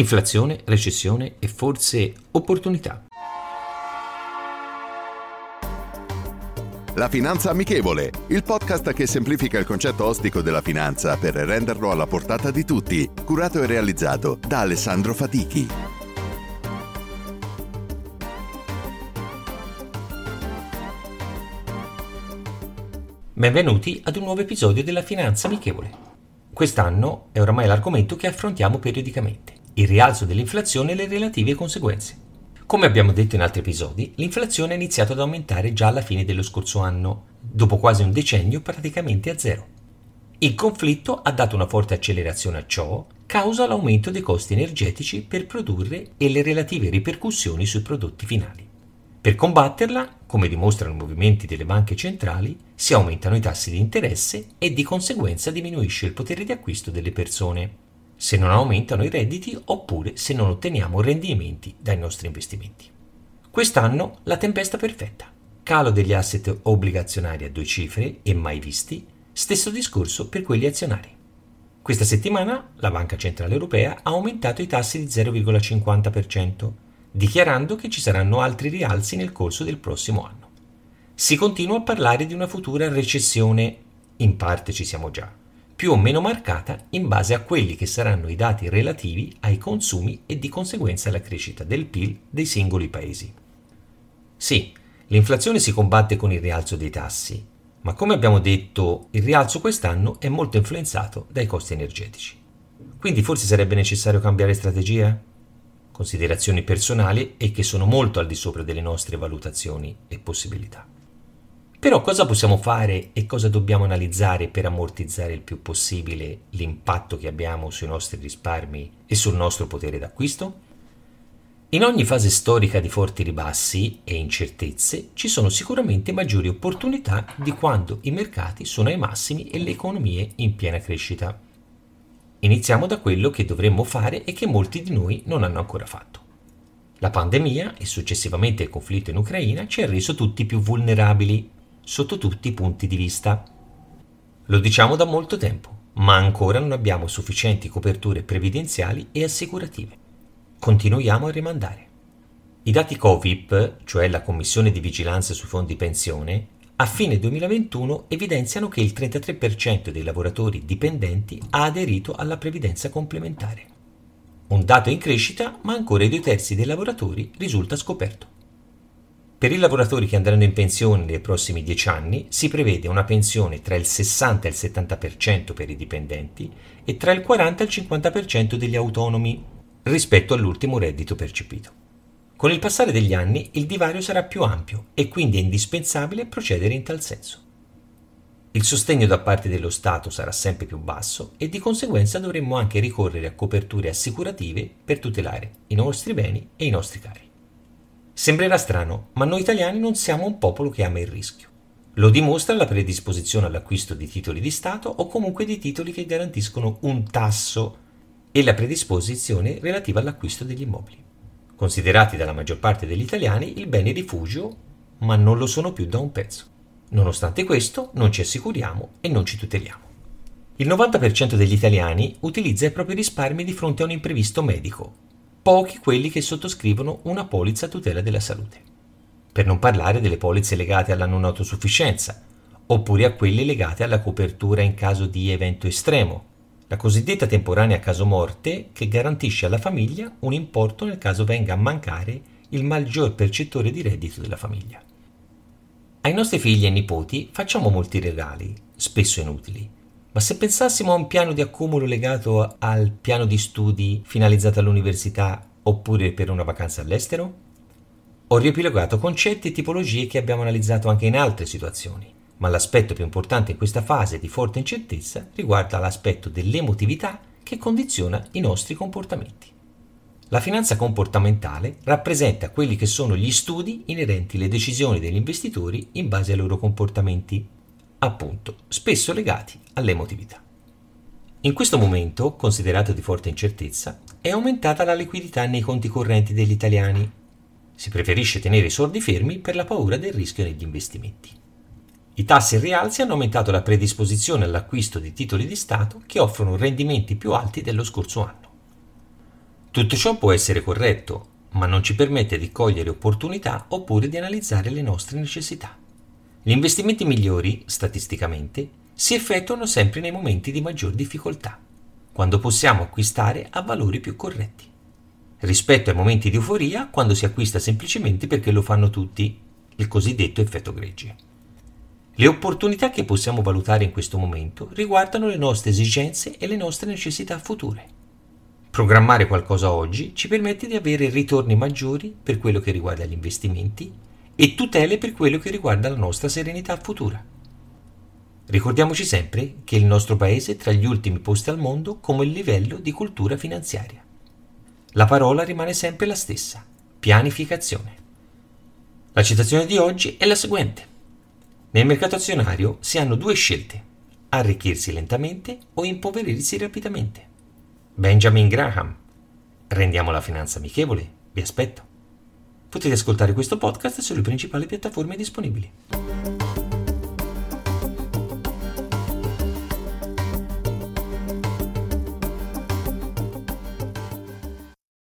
Inflazione, recessione e forse opportunità. La Finanza Amichevole, il podcast che semplifica il concetto ostico della finanza per renderlo alla portata di tutti, curato e realizzato da Alessandro Fatichi. Benvenuti ad un nuovo episodio della Finanza Amichevole. Quest'anno è oramai l'argomento che affrontiamo periodicamente, il rialzo dell'inflazione e le relative conseguenze. Come abbiamo detto in altri episodi, l'inflazione ha iniziato ad aumentare già alla fine dello scorso anno, dopo quasi un decennio praticamente a zero. Il conflitto ha dato una forte accelerazione a ciò, causa l'aumento dei costi energetici per produrre e le relative ripercussioni sui prodotti finali. Per combatterla, come dimostrano i movimenti delle banche centrali, si aumentano i tassi di interesse e di conseguenza diminuisce il potere di acquisto delle persone se non aumentano i redditi oppure se non otteniamo rendimenti dai nostri investimenti. Quest'anno la tempesta perfetta. Calo degli asset obbligazionari a due cifre e mai visti, stesso discorso per quelli azionari. Questa settimana la Banca Centrale Europea ha aumentato i tassi di 0,50%, dichiarando che ci saranno altri rialzi nel corso del prossimo anno. Si continua a parlare di una futura recessione, in parte ci siamo già, più o meno marcata in base a quelli che saranno i dati relativi ai consumi e di conseguenza alla crescita del PIL dei singoli paesi. Sì, l'inflazione si combatte con il rialzo dei tassi, ma come abbiamo detto, il rialzo quest'anno è molto influenzato dai costi energetici. Quindi forse sarebbe necessario cambiare strategia? Considerazioni personali e che sono molto al di sopra delle nostre valutazioni e possibilità. Però cosa possiamo fare e cosa dobbiamo analizzare per ammortizzare il più possibile l'impatto che abbiamo sui nostri risparmi e sul nostro potere d'acquisto? In ogni fase storica di forti ribassi e incertezze ci sono sicuramente maggiori opportunità di quando i mercati sono ai massimi e le economie in piena crescita. Iniziamo da quello che dovremmo fare e che molti di noi non hanno ancora fatto. La pandemia e successivamente il conflitto in Ucraina ci ha reso tutti più vulnerabili sotto tutti i punti di vista. Lo diciamo da molto tempo, ma ancora non abbiamo sufficienti coperture previdenziali e assicurative. Continuiamo a rimandare. I dati COVIP, cioè la Commissione di Vigilanza sui Fondi Pensione, a fine 2021 evidenziano che il 33% dei lavoratori dipendenti ha aderito alla previdenza complementare. Un dato in crescita, ma ancora i due terzi dei lavoratori risulta scoperto. Per i lavoratori che andranno in pensione nei prossimi 10 anni si prevede una pensione tra il 60 e il 70% per i dipendenti e tra il 40 e il 50% degli autonomi rispetto all'ultimo reddito percepito. Con il passare degli anni il divario sarà più ampio e quindi è indispensabile procedere in tal senso. Il sostegno da parte dello Stato sarà sempre più basso e di conseguenza dovremmo anche ricorrere a coperture assicurative per tutelare i nostri beni e i nostri cari. Sembrerà strano, ma noi italiani non siamo un popolo che ama il rischio. Lo dimostra la predisposizione all'acquisto di titoli di Stato o comunque di titoli che garantiscono un tasso e la predisposizione relativa all'acquisto degli immobili. Considerati dalla maggior parte degli italiani il bene rifugio, ma non lo sono più da un pezzo. Nonostante questo, non ci assicuriamo e non ci tuteliamo. Il 90% degli italiani utilizza i propri risparmi di fronte a un imprevisto medico, pochi quelli che sottoscrivono una polizza a tutela della salute. Per non parlare delle polizze legate alla non autosufficienza, oppure a quelle legate alla copertura in caso di evento estremo, la cosiddetta temporanea caso morte che garantisce alla famiglia un importo nel caso venga a mancare il maggior percettore di reddito della famiglia. Ai nostri figli e nipoti facciamo molti regali, spesso inutili, ma se pensassimo a un piano di accumulo legato al piano di studi finalizzato all'università oppure per una vacanza all'estero? Ho riepilogato concetti e tipologie che abbiamo analizzato anche in altre situazioni, ma l'aspetto più importante in questa fase di forte incertezza riguarda l'aspetto dell'emotività che condiziona i nostri comportamenti. La finanza comportamentale rappresenta quelli che sono gli studi inerenti alle decisioni degli investitori in base ai loro comportamenti, appunto, spesso legati all'emotività. In questo momento, considerato di forte incertezza, è aumentata la liquidità nei conti correnti degli italiani. Si preferisce tenere i soldi fermi per la paura del rischio negli investimenti. I tassi in rialzi hanno aumentato la predisposizione all'acquisto di titoli di Stato che offrono rendimenti più alti dello scorso anno. Tutto ciò può essere corretto, ma non ci permette di cogliere opportunità oppure di analizzare le nostre necessità. Gli investimenti migliori, statisticamente, si effettuano sempre nei momenti di maggior difficoltà, quando possiamo acquistare a valori più corretti, rispetto ai momenti di euforia quando si acquista semplicemente perché lo fanno tutti, il cosiddetto effetto gregge. Le opportunità che possiamo valutare in questo momento riguardano le nostre esigenze e le nostre necessità future. Programmare qualcosa oggi ci permette di avere ritorni maggiori per quello che riguarda gli investimenti e tutele per quello che riguarda la nostra serenità futura. Ricordiamoci sempre che il nostro paese è tra gli ultimi posti al mondo come livello di cultura finanziaria. La parola rimane sempre la stessa, pianificazione. La citazione di oggi è la seguente. Nel mercato azionario si hanno due scelte, arricchirsi lentamente o impoverirsi rapidamente. Benjamin Graham. Rendiamo la finanza amichevole, vi aspetto. Potete ascoltare questo podcast sulle principali piattaforme disponibili.